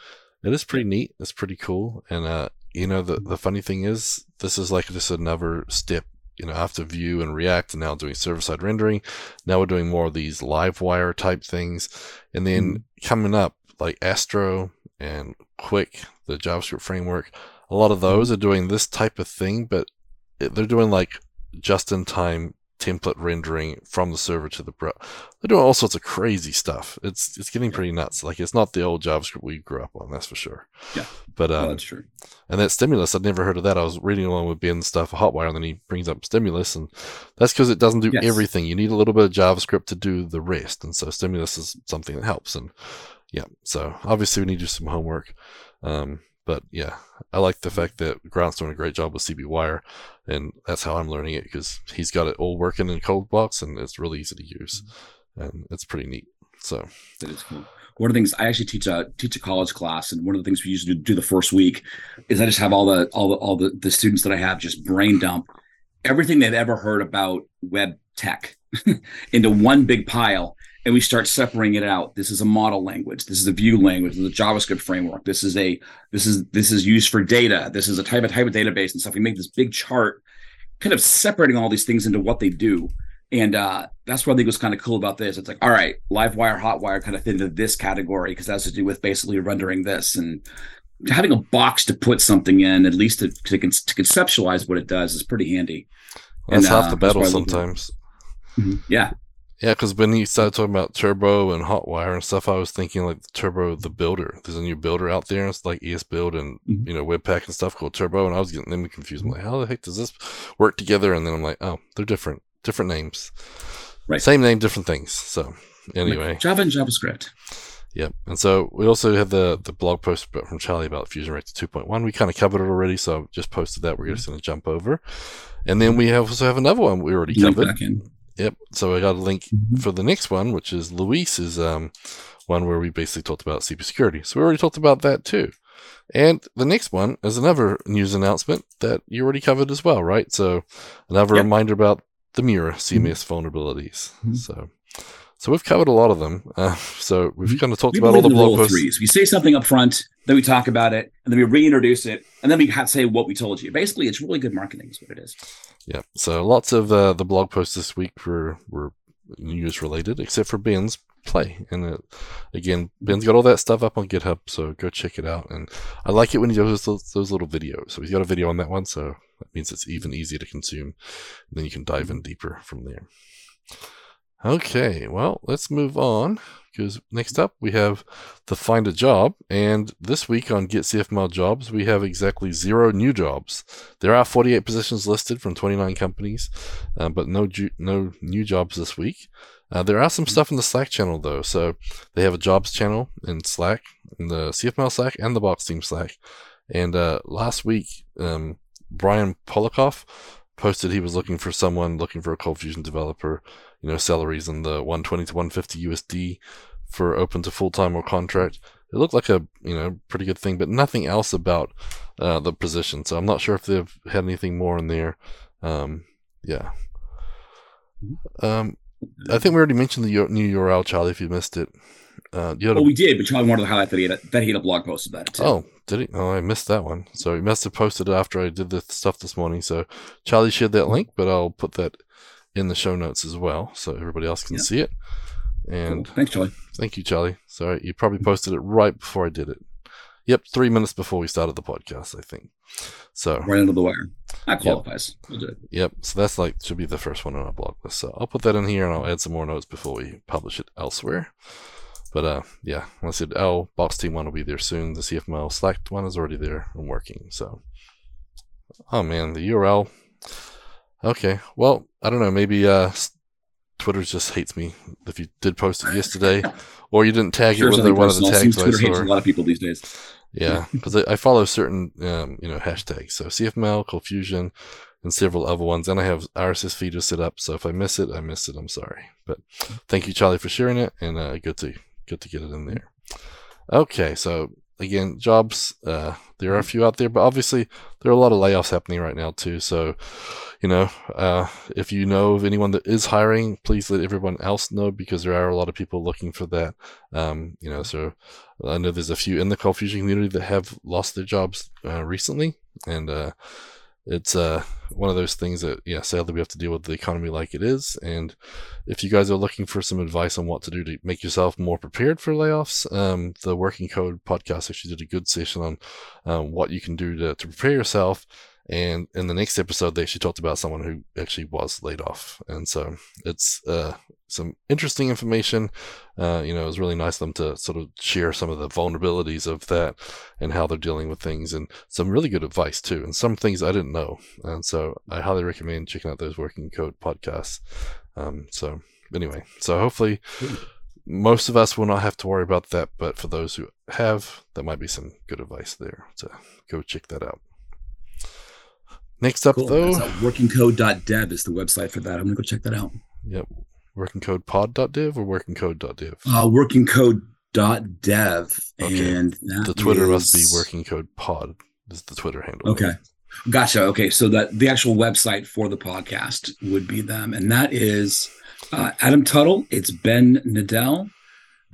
it is pretty neat. It's pretty cool. And uh, you know, the the funny thing is, this is like just another step. You know, after Vue and React, and now doing server side rendering. Now we're doing more of these live wire type things, and then mm-hmm. coming up like Astro and Qwik, the JavaScript framework. A lot of those mm-hmm. are doing this type of thing, but they're doing like just in time template rendering from the server to the bro. They're doing all sorts of crazy stuff. It's it's getting pretty nuts. Like it's not the old JavaScript we grew up on, that's for sure. Yeah, but um, oh, that's true. And that stimulus, I'd never heard of that. I was reading along with Ben's stuff, Hotwire, and then he brings up stimulus, and that's because it doesn't do yes. everything. You need a little bit of JavaScript to do the rest, and so stimulus is something that helps. And yeah, so obviously we need to do some homework. Um, but yeah, I like the fact that Grant's doing a great job with CB Wire, and that's how I'm learning it because he's got it all working in ColdBox, and it's really easy to use, mm-hmm. and it's pretty neat. So that is cool. One of the things I actually teach a teach a college class, and one of the things we usually do the first week is I just have all the all the all the, the students that I have just brain dump everything they've ever heard about web tech into one big pile and we start separating it out. This is a model language. This is a view language. This is a JavaScript framework. This is a this is this is used for data. This is a type of type of database and stuff. We make this big chart, kind of separating all these things into what they do. And uh, that's what I think was kind of cool about this. It's like, all right, Livewire, Hotwire kind of fit into this category because that's to do with basically rendering this and having a box to put something in, at least to, to, to conceptualize what it does, is pretty handy. Well, that's and, half uh, the battle sometimes. Mm-hmm. Yeah, yeah, because when he started talking about Turbo and Hotwire and stuff, I was thinking like Turbo the Builder. There's a new builder out there. It's like ESBuild and mm-hmm. you know Webpack and stuff called Turbo, and I was getting them confused. I'm like, how the heck does this work together? And then I'm like, oh, they're different, different names. Right. Same name, different things. So anyway, like Java and JavaScript. Yep. And so we also have the the blog post from Charlie about FusionReactor 2.1. We kind of covered it already, so I just posted that. We're mm-hmm. just going to jump over, and then we have also have another one we already covered. Yep. So I got a link mm-hmm. for the next one, which is Luis's um, one where we basically talked about CP security. So we already talked about that too. And the next one is another news announcement that you already covered as well, right? So another Yep. reminder about the Mura CMS vulnerabilities. Mhm. So, so we've covered a lot of them. Uh, so we've Mhm. kind of talked about all the blog posts. threes. We say something up front, then we talk about it, and then we reintroduce it, and then we say what we told you. Basically, it's really good marketing, is what it is. Yeah. So lots of uh, the blog posts this week were were news related, except for Ben's play. And uh, again, Ben's got all that stuff up on GitHub, so go check it out. And I like it when he does those, those little videos. So he's got a video on that one, so that means it's even easier to consume. And then you can dive in deeper from there. Okay, well, let's move on because next up we have the find a job, and this week on Get CFML jobs we have exactly zero new jobs. There are 48 positions listed from 29 companies, uh, but no ju- no new jobs this week. Uh, there are some stuff in the Slack channel though, so they have a jobs channel in Slack, in the CFML Slack and the Box Team Slack. And uh, last week, um, Brian Polikoff posted he was looking for someone looking for a Cold Fusion developer. You know, salaries in the 120 to 150 USD for open to full time or contract. It looked like a you know pretty good thing, but nothing else about uh, the position. So I'm not sure if they've had anything more in there. Um, yeah. Um, I think we already mentioned the new URL, Charlie. If you missed it, uh, you had a we did, but Charlie wanted to highlight that he had a, that he had a blog post about it too. Oh, did he? Oh, I missed that one. So he must have posted it after I did the stuff this morning. So Charlie shared that link, but I'll put that in the show notes as well, so everybody else can Yeah. see it. Cool. And thanks, Charlie. thank you, Charlie. Sorry, you probably posted it right before I did it. Yep, three minutes before we started the podcast, I think. So Right under the wire. That qualifies. We'll do it. Yep. So that's like should be the first one on our blog list. So I'll put that in here and I'll add some more notes before we publish it elsewhere. But uh, yeah, like I said, L box team one will be there soon. The CFML Slack one is already there and working. So, oh man, the URL. Okay, well, I don't know. Maybe uh, Twitter just hates me if you did post it yesterday, or you didn't tag Sure, it with one of the tags Seems that I Twitter hates a lot of people these days. Yeah, because I, I follow certain um, you know hashtags. So CFML, Confusion, and several other ones, and I have RSS feeders set up. So if I miss it, I miss it. I'm sorry, but thank you, Charlie, for sharing it, and uh, good to good to get it in there. Okay, so again, jobs. Uh, there are a few out there, but obviously there are a lot of layoffs happening right now too. So, you know, uh, if you know of anyone that is hiring, please let everyone else know because there are a lot of people looking for that. Um, you know, so I know there's a few in the Cold Fusion community that have lost their jobs uh, recently, and uh, it's uh, one of those things that, yeah, sadly we have to deal with the economy like it is. And if you guys are looking for some advice on what to do to make yourself more prepared for layoffs, um, the Working Code podcast actually did a good session on um, what you can do to, to prepare yourself. And in the next episode, they actually talked about someone who actually was laid off. And so it's uh, some interesting information. Uh, you know, it was really nice of them to sort of share some of the vulnerabilities of that and how they're dealing with things and some really good advice too. And some things I didn't know. And so I highly recommend checking out those Working Code podcasts. Um, so anyway, so hopefully most of us will not have to worry about that. But for those who have, that might be some good advice there. So go check that out. Next up, Cool. though, workingcode.dev is the website for that. I'm going to go check that out. yep, workingcodepod.dev or workingcode.dev. Uh, workingcode.dev. Okay. And the Twitter must be is- Working Code Pod. Is the Twitter handle? Okay. Gotcha. Okay. So that the actual website for the podcast would be them. And that is uh, Adam Tuttle. It's Ben Nadel,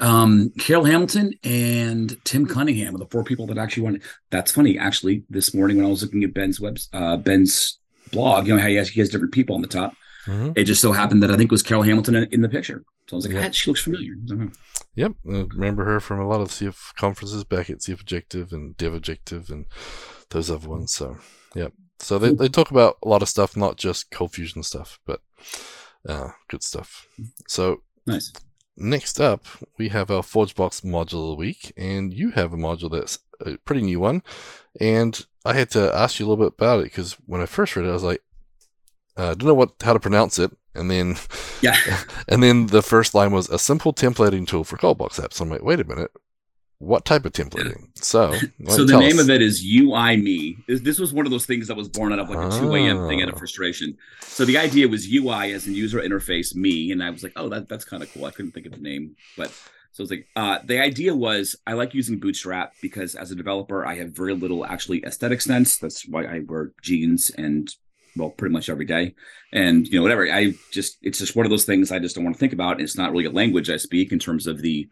um, Carol Hamilton, and Tim Cunningham are the four people that actually went. That's funny. Actually, this morning when I was looking at Ben's web, uh, Ben's blog, you know how he has, he has different people on the top. Mhm. It just so happened that I think it was Carol Hamilton in, in the picture. So I was like, Yeah. ah, she looks familiar. I. Yep, uh, remember her from a lot of CF conferences back at CF Objective and Dev Objective and those other ones. So, yep. So they, they talk about a lot of stuff, not just cold fusion stuff, but uh, good stuff. So Nice. Next up, we have our ForgeBox module of the week, and you have a module that's a pretty new one. And I had to ask you a little bit about it because when I first read it, I was like, uh, I didn't know what how to pronounce it, and then Yeah. and then the first line was a simple templating tool for ColdBox apps. I'm like, wait a minute, what type of templating? So, so the name of it is UI Me. This, this was one of those things that was born out of like a 2 a.m. thing out of Ah. frustration. So the idea was UI as in user interface me, and I was like, oh, that, that's kind of cool. I couldn't think of the name, but So it's like uh, the idea was I like using Bootstrap because as a developer I have very little actually aesthetic sense. That's why I wear jeans and well pretty much every day, and you know whatever. I just it's just one of those things I just don't want to think about. It's not really a language I speak in terms of the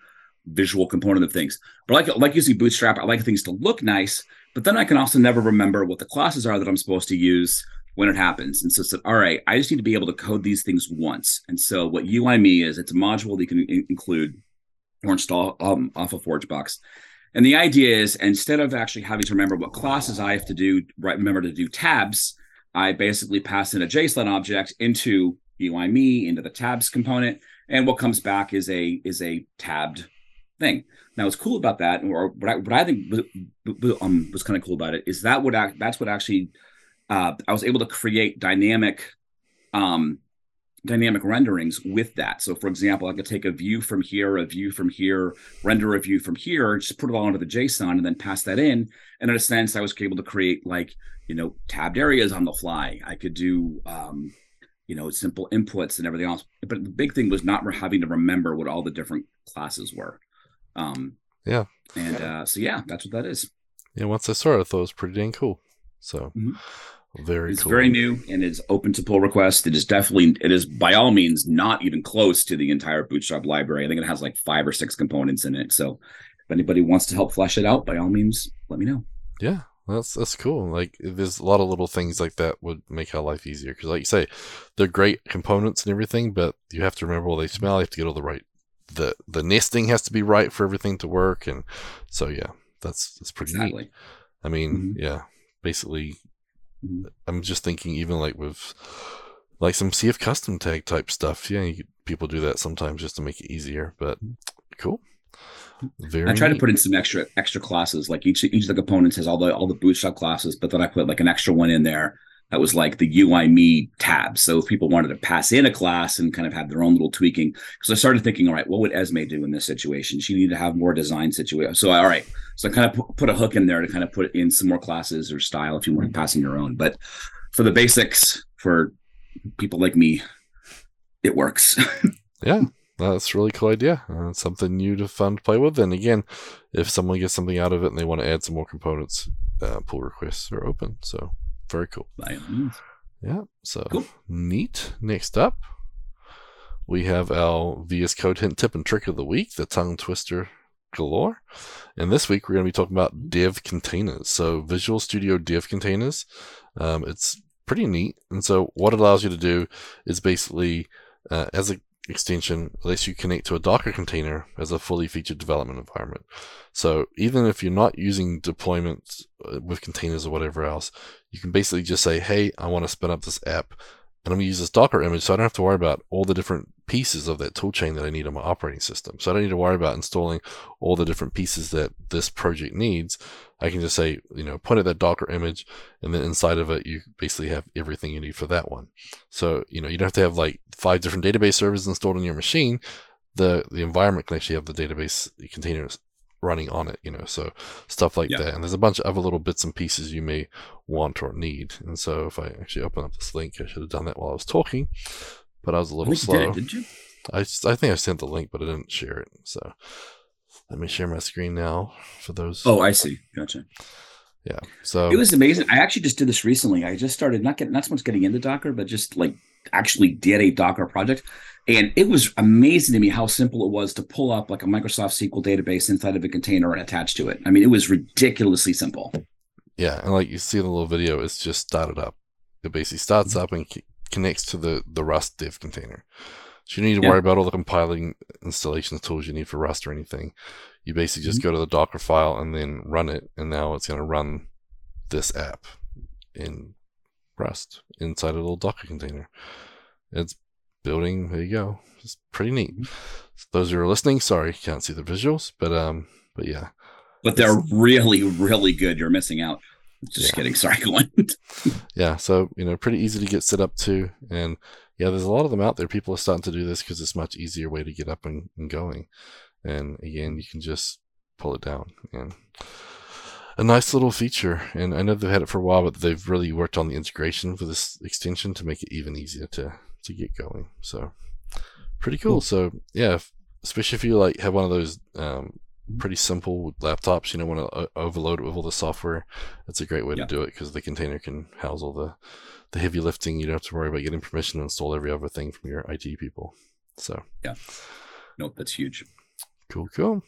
visual component of things. But like like using Bootstrap. I like things to look nice, but then I can also never remember what the classes are that I'm supposed to use when it happens. And so said, all right, I just need to be able to code these things once. And so what UIMe is, it's a module that you can in- include or install um, off of ForgeBox. And the idea is instead of actually having to remember what classes I have to do, right, remember to do tabs, I basically pass in a JSON object into UIMe, into the tabs component, and what comes back is a is a tabbed thing. Now, what's cool about that, or what I, what I think um, was kind of cool about it, is that what that's what actually uh, I was able to create dynamic um, dynamic renderings with that. So for example, I could take a view from here, a view from here, render a view from here, just put it all into the JSON and then pass that in. And in a sense, I was able to create like, you know, tabbed areas on the fly. I could do, um, you know, simple inputs and everything else. But the big thing was not having to remember what all the different classes were. Um, yeah. And uh, so, yeah, that's what that is. Yeah. Once I saw it, I thought it was pretty dang cool. So, mm-hmm. Very it's cool. very new and it's open to pull requests. It is definitely it is by all means not even close to the entire Bootstrap library. I think it has like five or six components in it. So if anybody wants to help flesh it out, by all means, let me know. Yeah, that's that's cool. Like there's a lot of little things like that would make our life easier because, like you say, they're great components and everything, but you have to remember what they smell. You have to get all the right the the nesting has to be right for everything to work, and so yeah, that's that's pretty exactly. neat. I mean, mm-hmm. yeah, basically I'm just thinking, even like with like some CF custom tag type stuff. Yeah, you, people do that sometimes just to make it easier. But cool. Very I try neat. to put in some extra extra classes. Like each each of the components has all the all the bootstrap classes, but then I put like an extra one in there that was like the UI me tab. So if people wanted to pass in a class and kind of have their own little tweaking, because I started thinking, all right, what would Esme do in this situation? She needed to have more design situation. So all right, so I kind of put a hook in there to kind of put in some more classes or style if you want to pass in your own. But for the basics, for people like me, it works. yeah. That's a really cool idea. Uh, something new to fun to play with. And again, if someone gets something out of it and they want to add some more components, uh, pull requests are open. So very cool. Yeah. So cool. neat. Next up, we have our VS Code hint tip and trick of the week, the tongue twister galore. And this week we're going to be talking about dev containers. So Visual Studio dev containers. Um, it's pretty neat. And so what it allows you to do is basically, uh, as a extension lets you connect to a Docker container as a fully featured development environment. So even if you're not using deployments uh, with containers or whatever else, you can basically just say, hey, I want to spin up this app and I'm going to use this Docker image so I don't have to worry about all the different pieces of that toolchain that I need on my operating system. So I don't need to worry about installing all the different pieces that this project needs. I can just say, you know, point at that Docker image, and then inside of it, you basically have everything you need for that one. So, you know, you don't have to have like five different database servers installed on your machine. The the environment can actually have the database containers running on it, you know, so stuff like yeah. that. And there's a bunch of other little bits and pieces you may want or need. And so if I actually open up this link, I should have done that while I was talking, but I was a little slow. Did, did you? I, I think I sent the link, but I didn't share it. So let me share my screen now for those. Oh, I see. Gotcha. Yeah. So it was amazing. I actually just did this recently. I just started not getting not so much getting into Docker, but just like actually did a Docker project. And it was amazing to me how simple it was to pull up like a Microsoft SQL database inside of a container and attach to it. I mean, it was ridiculously simple. Yeah, and like you see in the little video, it's just started up. It basically starts up and connects to the the Rust dev container. So you don't need to yeah. worry about all the compiling installation tools you need for Rust or anything. You basically just mm-hmm. go to the Docker file and then run it, and now it's going to run this app in Rust inside a little Docker container. It's building. There you go. It's pretty neat. Mm-hmm. those who are listening, sorry, can't see the visuals, but um, but yeah. But they're really, really good. You're missing out. Just yeah. kidding. Sorry, go on. yeah, so you know, pretty easy to get set up to, and yeah, there's a lot of them out there. People are starting to do this because it's a much easier way to get up and, and going. And again, you can just pull it down and a nice little feature. And I know they've had it for a while, but they've really worked on the integration for this extension to make it even easier to to get going. So pretty cool. cool. So yeah, especially if you like have one of those um, pretty simple laptops, you don't want to overload it with all the software. That's a great way yeah. to do it because the container can house all the the heavy lifting. You don't have to worry about getting permission to install every other thing from your IT people. So yeah, nope, that's huge. Cool, cool.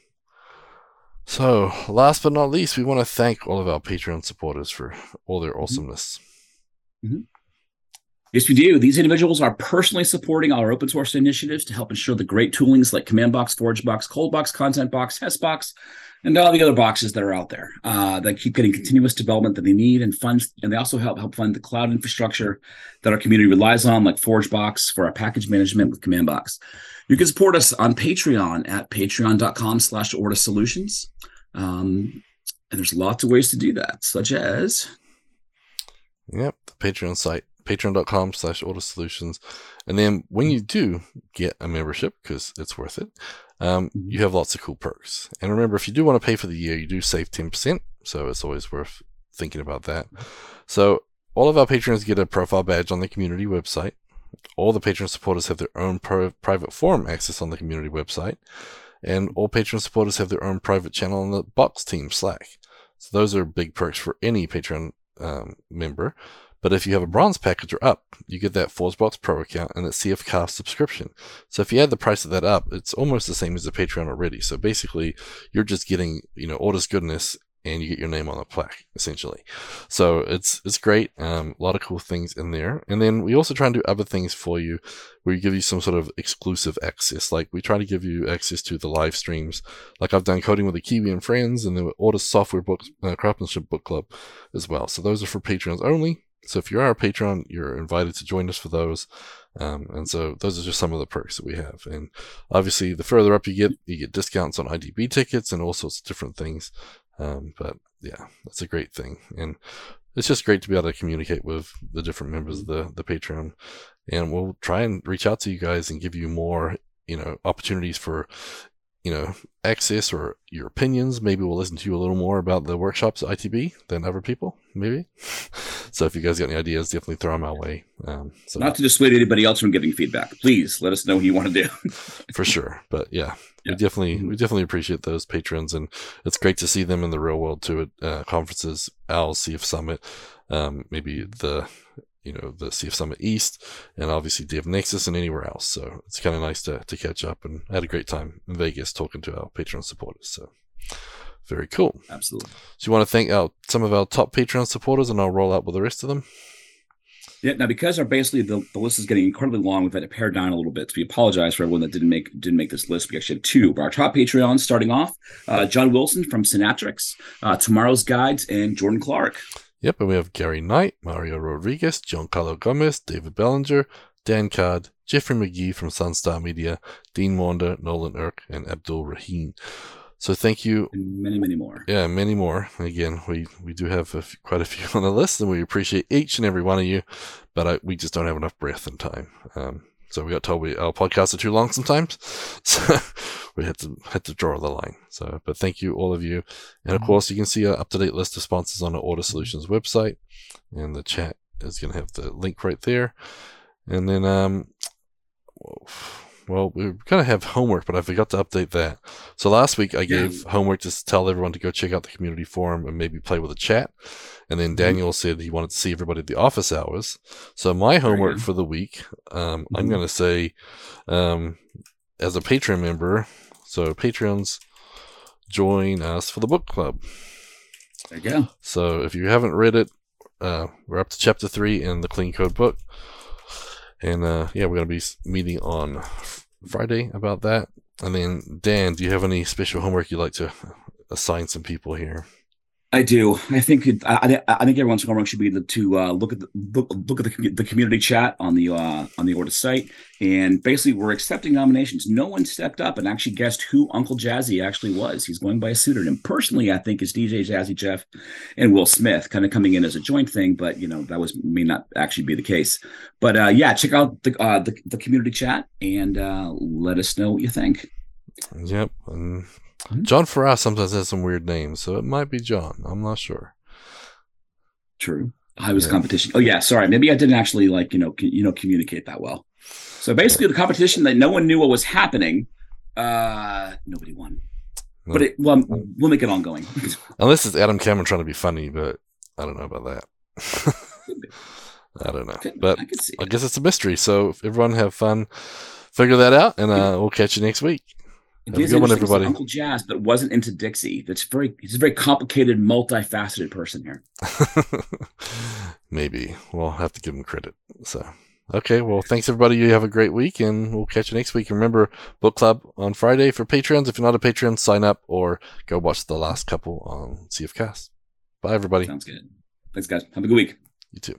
So, last but not least, we want to thank all of our Patreon supporters for all their mm-hmm. awesomeness. Mm-hmm. Yes, we do. These individuals are personally supporting our open source initiatives to help ensure the great toolings like Command Box, Forge Box, Cold Box, Content Box, TestBox, and all the other boxes that are out there uh, that keep getting continuous development that they need and funds. And they also help help fund the cloud infrastructure that our community relies on, like ForgeBox for our package management with CommandBox. You can support us on Patreon at patreon.com slash Ortus Solutions. Um, and there's lots of ways to do that, such as... Yep, the Patreon site patreon.com slash Ortus Solutions. And then when you do get a membership, because it's worth it, um, mm-hmm. you have lots of cool perks. And remember, if you do want to pay for the year, you do save 10%. So it's always worth thinking about that. So all of our patrons get a profile badge on the community website. All the patron supporters have their own pro- private forum access on the community website. And all patron supporters have their own private channel on the Box Team Slack. So those are big perks for any Patreon um, member. But if you have a bronze package or up, you get that ForgeBox Pro account and that CF subscription. So if you add the price of that up, it's almost the same as the Patreon already. So basically, you're just getting, you know, all this goodness and you get your name on the plaque essentially. So it's it's great. Um, a lot of cool things in there. And then we also try and do other things for you, where we give you some sort of exclusive access. Like we try to give you access to the live streams. Like I've done coding with the Kiwi and friends, and the Ortus Software Book uh, Craftsmanship Book Club as well. So those are for patrons only. So if you are a patron, you're invited to join us for those. Um, and so those are just some of the perks that we have. And obviously, the further up you get, you get discounts on ITB tickets and all sorts of different things. Um, but yeah, that's a great thing. And it's just great to be able to communicate with the different members of the, the Patreon. And we'll try and reach out to you guys and give you more, you know, opportunities for you know, access or your opinions. Maybe we'll listen to you a little more about the workshops at ITB than other people, maybe. so if you guys got any ideas, definitely throw them our way. Um, so Not to dissuade anybody else from giving feedback. Please let us know what you want to do. for sure. But yeah, yeah, we definitely we definitely appreciate those patrons, and it's great to see them in the real world too at uh, conferences, OWL, CF Summit, um, maybe the you know the CF Summit East, and obviously Dev Nexus and anywhere else. So it's kind of nice to to catch up, and I had a great time in Vegas talking to our Patreon supporters. So very cool. Absolutely. So you want to thank our some of our top Patreon supporters, and I'll roll out with the rest of them. Yeah, now because our basically the, the list is getting incredibly long, we've had to pare down a little bit. So we apologize for everyone that didn't make didn't make this list. We actually have two. Our top Patreons starting off, uh, John Wilson from Synaptrix, uh, Tomorrow's Guides, and Jordan Clark. Yep, and we have Gary Knight, Mario Rodriguez, Giancarlo Gomez, David Bellinger, Dan Card, Jeffrey McGee from Sunstar Media, Dean Maunder, Nolan Erck, and Abdul Rahim. So thank you. And many, many more. Yeah, many more. Again, we, we do have a quite a few on the list, and we appreciate each and every one of you, but I, we just don't have enough breath and time. Um, so we got told we our podcasts are too long sometimes, so we had to had to draw the line. So, but thank you all of you, and of mm-hmm. course you can see our up to date list of sponsors on our Ortus Solutions website, and the chat is going to have the link right there, and then um. Well, we kind of have homework, but I forgot to update that. So last week I gave homework to tell everyone to go check out the community forum and maybe play with the chat. And then mm-hmm. Daniel mm-hmm. said he wanted to see everybody at the office hours. So my homework for the week, um, mm-hmm. I'm going to say, um, as a Patreon member, so patrons join us for the book club. There you go. So if you haven't read it, uh, we're up to chapter three in the Clean Code book. And uh, yeah, we're going to be meeting on Friday about that. And then, Dan, do you have any special homework you'd like to assign some people here? I do. I think it, I, I think everyone's homework should be to uh, look at the look, look at the, the community chat on the uh, on the Ortus site, and basically we're accepting nominations. No one stepped up and actually guessed who Uncle Jazzy actually was. He's going by a pseudonym. Personally, I think it's DJ Jazzy Jeff and Will Smith, kind of coming in as a joint thing, but you know that was may not actually be the case. But uh, yeah, check out the, uh, the the community chat and uh, let us know what you think. Yep, and Hmm? John Farrar sometimes has some weird names, so it might be John. I'm not sure. True. I was yeah. competition. Oh yeah, sorry. Maybe I didn't actually like you know you know communicate that well. So basically, the competition that no one knew what was happening, Uh, nobody won. No. But it, well, we'll make it ongoing. Unless it's Adam Cameron trying to be funny, but I don't know about that. I don't know. But I. I guess it's a mystery. So everyone have fun, figure that out, and uh, we'll catch you next week. It have a good one, everybody. Uncle Jazz, but wasn't into Dixie. That's very. He's a very complicated, multifaceted person here. Maybe we'll have to give him credit. So, okay. Well, thanks everybody. You have a great week, and we'll catch you next week. Remember, book club on Friday for patrons. If you're not a patron, sign up or go watch the last couple on CF Cast. Bye, everybody. Sounds good. Thanks, guys. Have a good week. You too.